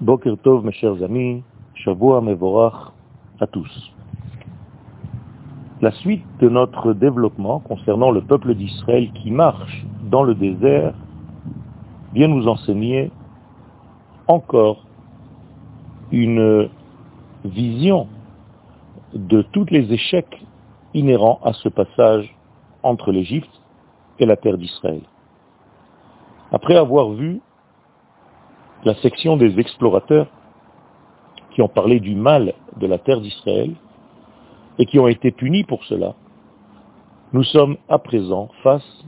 Boker Tov, mes chers amis, Shavua à tous. La suite de notre développement concernant le peuple d'Israël qui marche dans le désert vient nous enseigner encore une vision de tous les échecs inhérents à ce passage entre l'Égypte et la terre d'Israël. Après avoir vu la section des explorateurs qui ont parlé du mal de la terre d'Israël et qui ont été punis pour cela, nous sommes à présent face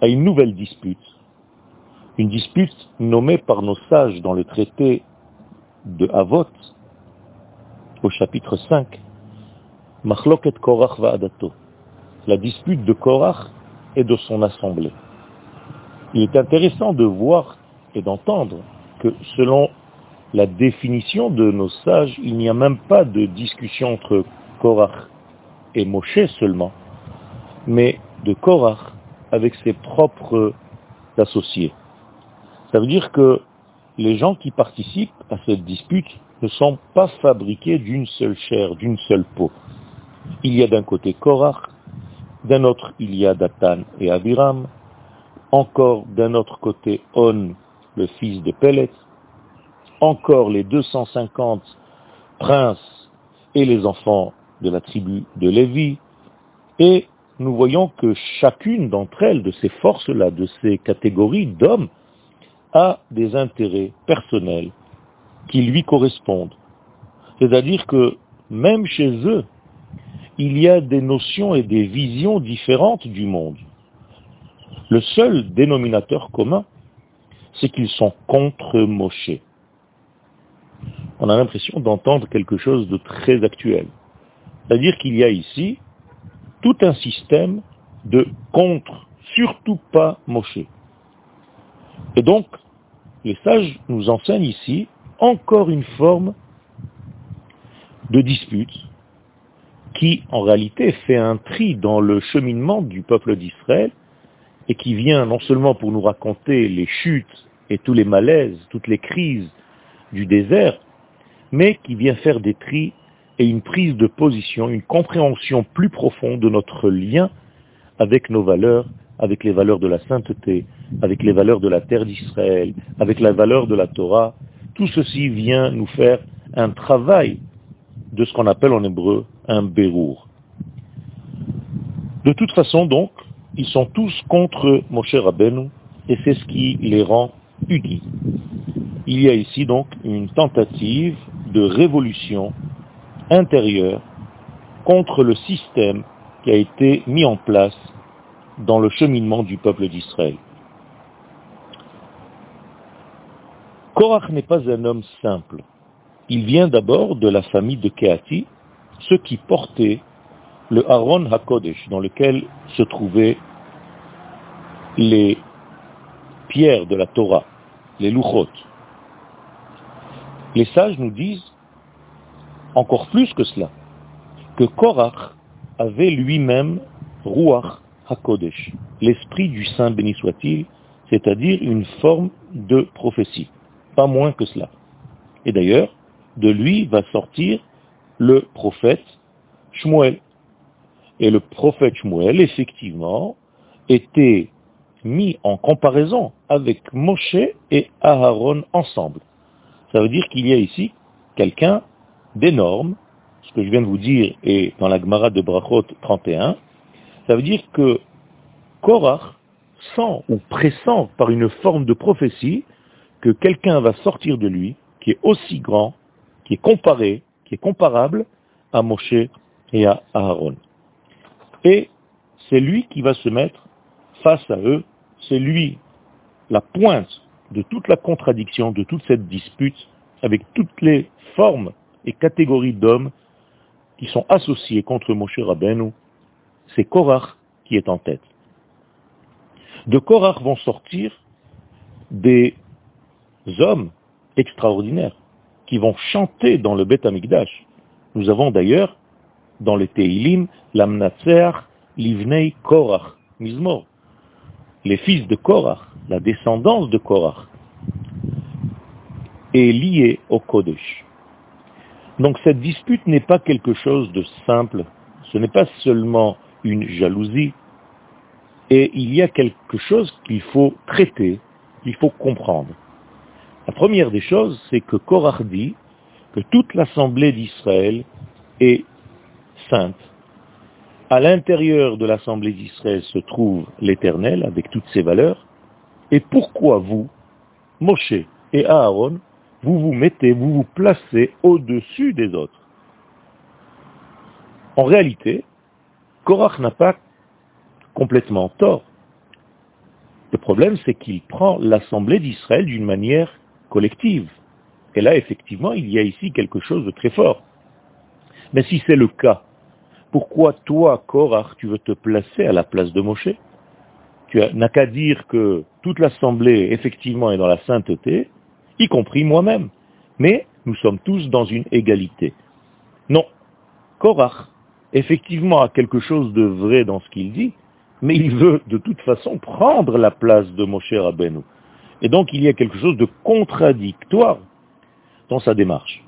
à une nouvelle dispute, une dispute nommée par nos sages dans le traité de Havot, au chapitre 5, Machloket Korach Va'adato, la dispute de Korach et de son assemblée. Il est intéressant de voir et d'entendre que selon la définition de nos sages, il n'y a même pas de discussion entre Korach et Moshe seulement, mais de Korach avec ses propres associés. Ça veut dire que les gens qui participent à cette dispute ne sont pas fabriqués d'une seule chair, d'une seule peau. Il y a d'un côté Korach, d'un autre il y a Datan et Abiram, encore d'un autre côté On, le fils de Pellet, encore les 250 princes et les enfants de la tribu de Lévi, et nous voyons que chacune d'entre elles, de ces forces-là, de ces catégories d'hommes, a des intérêts personnels qui lui correspondent. C'est-à-dire que même chez eux, il y a des notions et des visions différentes du monde. Le seul dénominateur commun, c'est qu'ils sont contre Moshe. On a l'impression d'entendre quelque chose de très actuel. C'est-à-dire qu'il y a ici tout un système de contre, surtout pas Moshe. Et donc, les sages nous enseignent ici encore une forme de dispute qui, en réalité, fait un tri dans le cheminement du peuple d'Israël et qui vient non seulement pour nous raconter les chutes et tous les malaises, toutes les crises du désert, mais qui vient faire des tris et une prise de position, une compréhension plus profonde de notre lien avec nos valeurs, avec les valeurs de la sainteté, avec les valeurs de la terre d'Israël, avec la valeur de la Torah. Tout ceci vient nous faire un travail de ce qu'on appelle en hébreu un bérour. De toute façon, donc, ils sont tous contre Moshe Rabbeinu, et c'est ce qui les rend unis. Il y a ici donc une tentative de révolution intérieure contre le système qui a été mis en place dans le cheminement du peuple d'Israël. Korach n'est pas un homme simple. Il vient d'abord de la famille de Keati, ceux qui portaient le Aaron HaKodesh, dans lequel se trouvaient les pierres de la Torah, les Luchot. Les sages nous disent encore plus que cela, que Korach avait lui-même Ruach HaKodesh, l'esprit du Saint béni soit-il, c'est-à-dire une forme de prophétie, pas moins que cela. Et d'ailleurs, de lui va sortir le prophète Shmuel. Et le prophète Shmuel, effectivement, était mis en comparaison avec Moshe et Aaron ensemble. Ça veut dire qu'il y a ici quelqu'un d'énorme, ce que je viens de vous dire est dans la Gemara de Brachot 31, ça veut dire que Korach sent ou pressent par une forme de prophétie que quelqu'un va sortir de lui qui est aussi grand, qui est comparé, qui est comparable à Moshe et à Aaron. Et c'est lui qui va se mettre face à eux, c'est lui la pointe de toute la contradiction, de toute cette dispute, avec toutes les formes et catégories d'hommes qui sont associés contre Moshe Rabbeinu, c'est Korach qui est en tête. De Korach vont sortir des hommes extraordinaires qui vont chanter dans le Beth Amikdash. Nous avons d'ailleurs dans le Teilim l'Amnatseach Livnei Korach, Mizmor, les fils de Korach, la descendance de Korach. est lié au Kodesh. Donc cette dispute n'est pas quelque chose de simple, ce n'est pas seulement une jalousie, et il y a quelque chose qu'il faut traiter, qu'il faut comprendre. La première des choses, c'est que Korach dit que toute l'assemblée d'Israël est sainte. À l'intérieur de l'assemblée d'Israël se trouve l'Éternel avec toutes ses valeurs. Et pourquoi vous, Moshe et Aaron, vous vous mettez, vous vous placez au-dessus des autres? En réalité, Korach n'a pas complètement tort. Le problème, c'est qu'il prend l'assemblée d'Israël d'une manière collective. Et là, effectivement, il y a ici quelque chose de très fort. Mais si c'est le cas, pourquoi toi, Korach, tu veux te placer à la place de Moshe? Tu n'as qu'à dire que toute l'assemblée, effectivement, est dans la sainteté, y compris moi-même. Mais nous sommes tous dans une égalité. Non. Korach, effectivement, a quelque chose de vrai dans ce qu'il dit, mais il veut de toute façon prendre la place de Moshe Rabbeinu. Et donc il y a quelque chose de contradictoire dans sa démarche.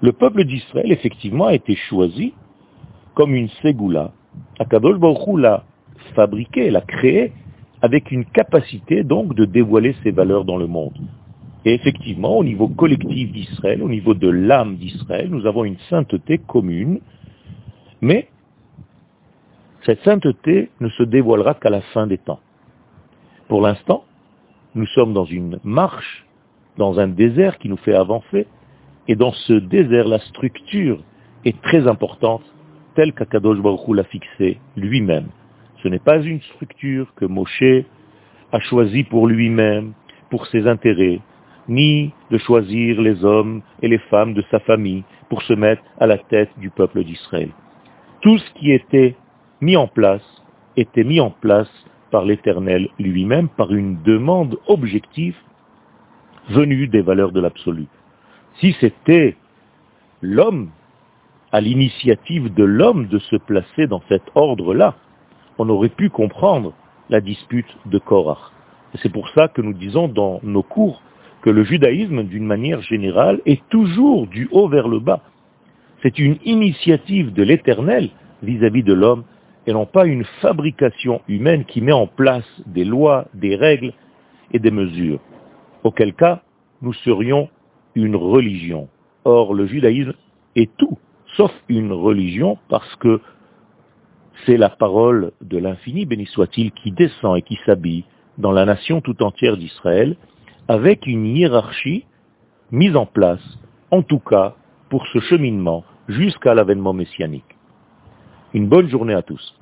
Le peuple d'Israël, effectivement, a été choisi comme une ségoula. Akadol Baruch l'a fabriqué, l'a créé, avec une capacité donc de dévoiler ses valeurs dans le monde. Et effectivement, au niveau collectif d'Israël, au niveau de l'âme d'Israël, nous avons une sainteté commune, mais cette sainteté ne se dévoilera qu'à la fin des temps. Pour l'instant, nous sommes dans une marche, dans un désert qui nous fait avancer, et dans ce désert, la structure est très importante, telle qu'Akadosh Baruch l'a fixée lui-même. Ce n'est pas une structure que Moshe a choisie pour lui-même, pour ses intérêts, ni de choisir les hommes et les femmes de sa famille pour se mettre à la tête du peuple d'Israël. Tout ce qui était mis en place était mis en place par l'Éternel lui-même, par une demande objective venue des valeurs de l'absolu. Si c'était l'homme, à l'initiative de l'homme de se placer dans cet ordre-là, on aurait pu comprendre la dispute de Korach. c'est pour ça que nous disons dans nos cours que le judaïsme, d'une manière générale, est toujours du haut vers le bas. C'est une initiative de l'éternel vis-à-vis de l'homme et non pas une fabrication humaine qui met en place des lois, des règles et des mesures. Auquel cas, nous serions une religion. Or, le judaïsme est tout, sauf une religion, parce que c'est la parole de l'infini, béni soit-il, qui descend et qui s'habille dans la nation tout entière d'Israël, avec une hiérarchie mise en place, en tout cas pour ce cheminement jusqu'à l'avènement messianique. Une bonne journée à tous.